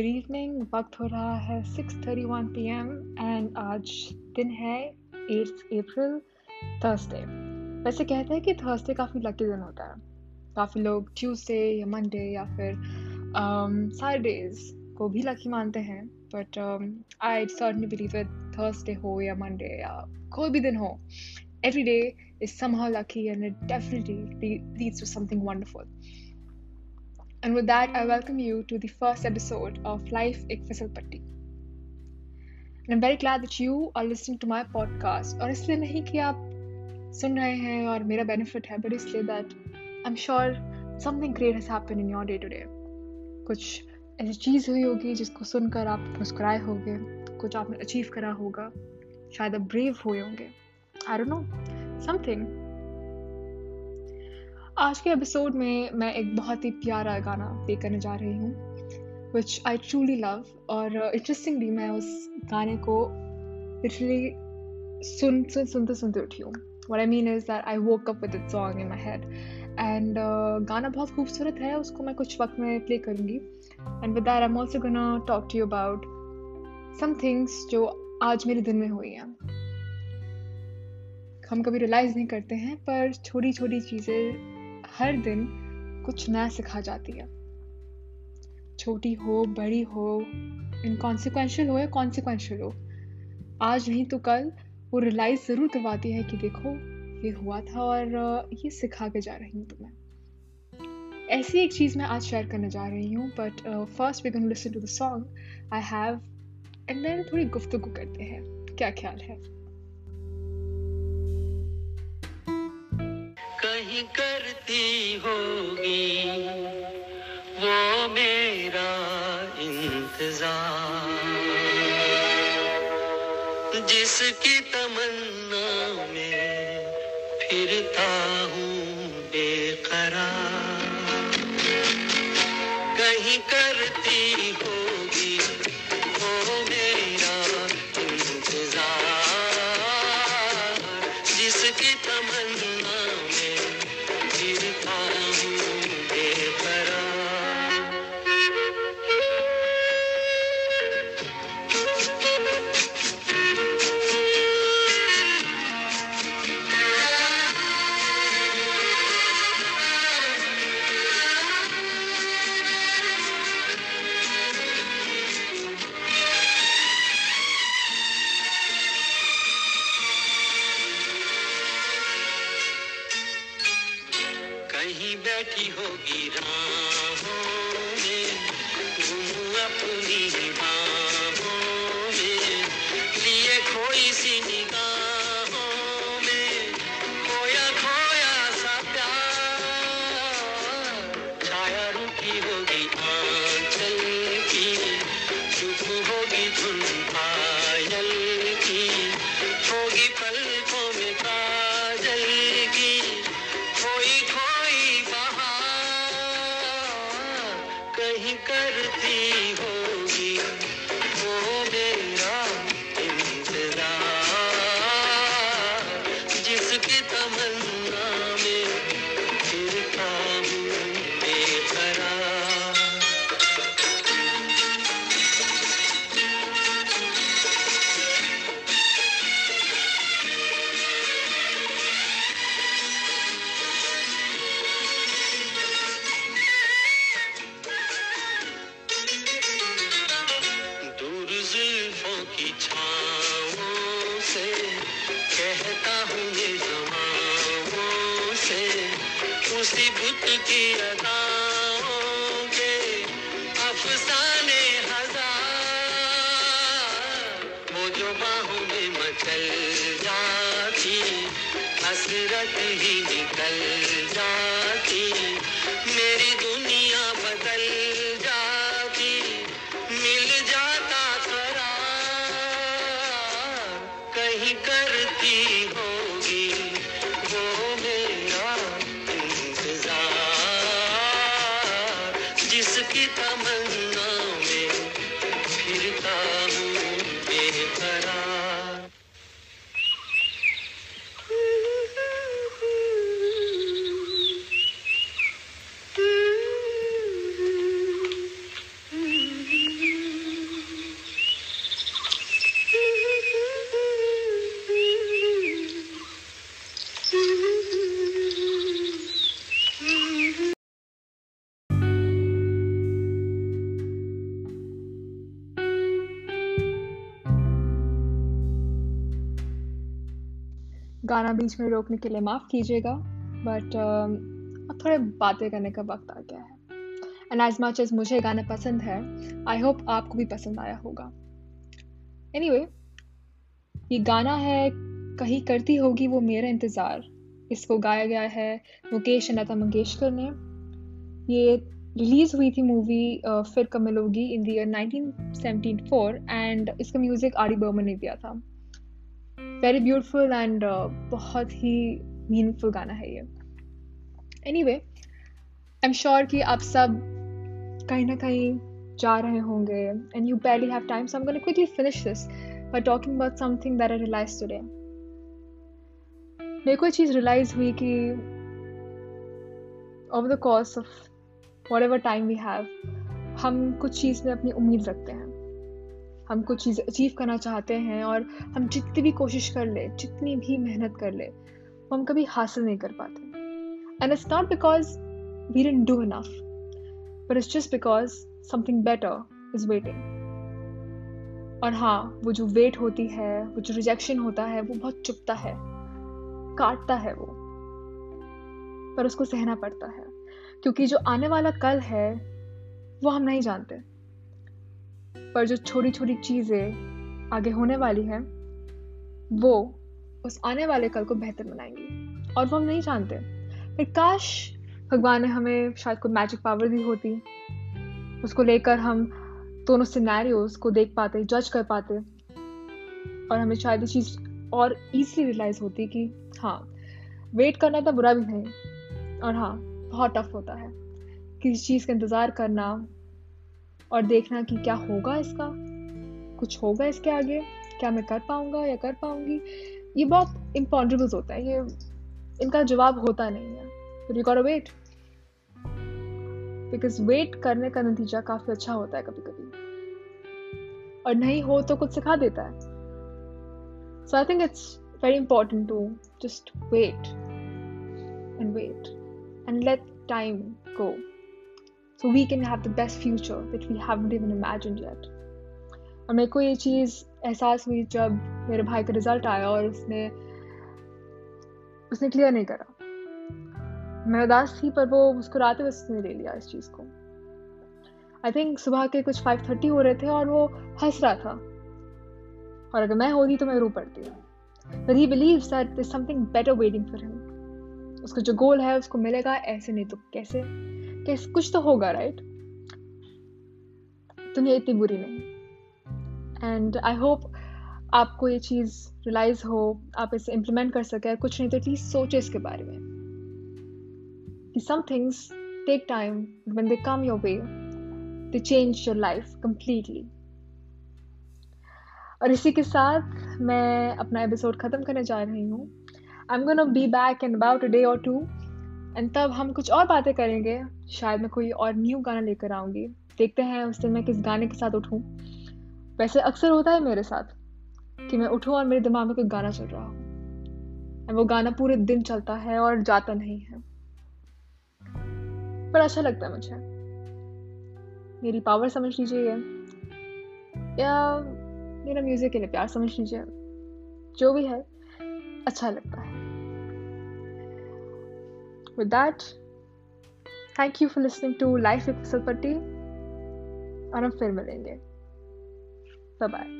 Good evening वक्त हो रहा है 6:31 पीएम एंड आज दिन है 8 अप्रैल थर्सडे वैसे कहते हैं कि थर्सडे काफ़ी लकी दिन होता है। काफ़ी लोग ट्यूसडे या मंडे या फिर सैटरडेज um, को भी लकी मानते हैं but I certainly believe that Thursday हो या मंडे या कोई भी दिन हो every day is somehow lucky and it definitely leads to something wonderful. And with that, I welcome you to the first episode of Life Ik Patti. And I'm very glad that you are listening to my podcast. और इसलिए नहीं कि आप सुन रहे हैं और मेरा benefit है बट इसलिए that I am sure something great has happen in your day today कुछ ऐसी चीज़ हुई होगी जिसको सुनकर आप मुस्कुराए होंगे कुछ आपने अचीव करा होगा शायद आप ब्रेव हुए होंगे आई डोंट नो समथिंग आज के एपिसोड में मैं एक बहुत ही प्यारा गाना प्ले करने जा रही हूँ विच आई ट्रूली लव और इंटरेस्टिंगली uh, मैं उस गाने को लिटरली सुन सुन सुनते सुनते उठी हूँ। I mean is that I woke up with that song in my head. And uh, गाना बहुत खूबसूरत है उसको मैं कुछ वक्त में प्ले करूँगी। And with that I am also gonna talk to you about some things जो आज मेरे दिन में हुई हैं। हम कभी रियलाइज़ नहीं करते हैं पर छोटी छोटी चीज़ें हर दिन कुछ नया सिखा जाती है। छोटी हो, बड़ी हो इनकॉन्सिक्वेंशियल हो या कॉन्सिक्वेंशियल हो, आज नहीं तो कल वो रियलाइज़ ज़रूर करवाती है कि देखो, ये हुआ था और ये सिखा के जा रही हूँ तुम्हें। ऐसी एक चीज़ मैं आज शेयर करने जा रही हूँ but first we can listen to the song I have and then थोड़ी गुफ्तु करते हैं। क्या ख्याल है? कहीं करती होगी। वो मेरा इंतज़ार। जिसकी तमन्ना में फिरता हूँ बेकरार। कहीं करती होगी बैठी होगी राहों में अपनी बाहों में लिए सी निगाहों में खोया खोया सा प्यार छाया होगी आंचल की चुप होगी धुन पायल की होगी पलकों में काजल की खोई खोई कहीं करती। अफसाने हज़ार। वो जो बाहों में मचल जाती, हसरत ही निकल जाती, मेरी दुनिया बदल जिसकी गाना बीच में रोकने के लिए माफ़ कीजिएगा बट अब थोड़े बातें करने का वक्त आ गया है। एंड एज मच एज मुझे गाना पसंद है आई होप आपको भी पसंद आया होगा। एनी anyway, ये गाना है कहीं करती होगी वो मेरा इंतज़ार। इसको गाया गया है मुकेश लता मंगेशकर ने। ये रिलीज़ हुई थी मूवी फिर कमल होगी इन ईयर 1974 एंड इसका म्यूज़िक आरी बर्मन ने दिया था। वेरी ब्यूटिफुल एंड बहुत ही मीनिंगफुल गाना है ये। Anyway I am sure कि आप सब कहीं ना कहीं जा रहे होंगे and you barely have time so I'm going to quickly finish this by talking about something that I realized मेरे को चीज़ रियलाइज़ हुई कि over the course of whatever time we have हम कुछ चीज़ में अपनी उम्मीद रखते हैं। हम कुछ चीज़ अचीव करना चाहते हैं और हम जितनी भी कोशिश कर ले, जितनी भी मेहनत कर ले, वो हम कभी हासिल नहीं कर पाते। And it's not because we don't do enough but it's just because something better is waiting और हाँ वो जो वेट होती है, वो जो रिजेक्शन होता है, वो बहुत चुपता है, काटता है वो, पर उसको सहना पड़ता है। क्योंकि जो आने वाला कल है, वो हम नहीं जानते। पर जो छोटी छोटी चीज़ें आगे होने वाली हैं, वो उस आने वाले कल को बेहतर बनाएँगी। और वो हम नहीं जानते। फिर काश भगवान ने हमें शायद कोई मैजिक पावर दी होती। उसको लेकर हम दोनों सिनेरियोज को देख पाते जज कर पाते। और हमें शायद ये चीज़ और इजीली रियलाइज़ होती कि हाँ वेट करना इतना बुरा भी नहीं, और हाँ बहुत टफ होता है। किसी चीज़ का इंतज़ार करना और देखना कि क्या होगा इसका। कुछ होगा इसके आगे? क्या मैं कर पाऊँगा या कर पाऊँगी? ये बहुत इम्पॉन्सिबल्स होता है। ये इनका जवाब होता नहीं है। You got wait because wait करने का नतीजा काफ़ी अच्छा होता है कभी कभी और नहीं हो तो कुछ सिखा देता है। So I think it's very important to just wait and wait and let time go. So we can have the best future that we haven't even imagined yet. और मेरे को ये चीज़ एहसास हुई जब मेरे भाई का रिज़ल्ट आया और उसने उसने क्लियर नहीं करा। मैं उदास थी, पर वो मुस्कुराते हुए उसने ले लिया इस चीज़ को। आई थिंक सुबह के कुछ फाइव थर्टी हो रहे थे और वो हंस रहा था। और अगर मैं होती तो मैं रो पड़ती। But he believes that there's something better waiting for him. उसका जो गोल है, उसको मिलेगा, ऐसे नहीं तो कैसे? कैसे कुछ तो होगा राइट दुनिया इतनी बुरी नहीं। एंड आई होप आपको ये चीज़ रियलाइज़ हो, आप इसे इम्प्लीमेंट कर सके, कुछ नहीं तो एटलीस्ट सोचे इसके बारे में। Some things take time when they come your way they change your life completely और इसी के साथ मैं अपना एपिसोड ख़त्म करने जा रही हूँ। I am gonna be back in about a day और टू एंड तब हम कुछ और बातें करेंगे। शायद मैं कोई और न्यू गाना लेकर आऊँगी। देखते हैं उस दिन मैं किस गाने के साथ उठूँ। वैसे अक्सर होता है मेरे साथ कि मैं उठूँ और मेरे दिमाग में कोई गाना चल रहा हो। वो गाना पूरे दिन चलता है और जाता नहीं है। पर अच्छा लगता है मुझे। मेरी पावर समझ लीजिए या। मेरा म्यूज़िक के लिए प्यार समझ लीजिए। जो भी है अच्छा लगता है। With that thank you for listening to life with Patti और हम फिर मिलेंगे बाय बाय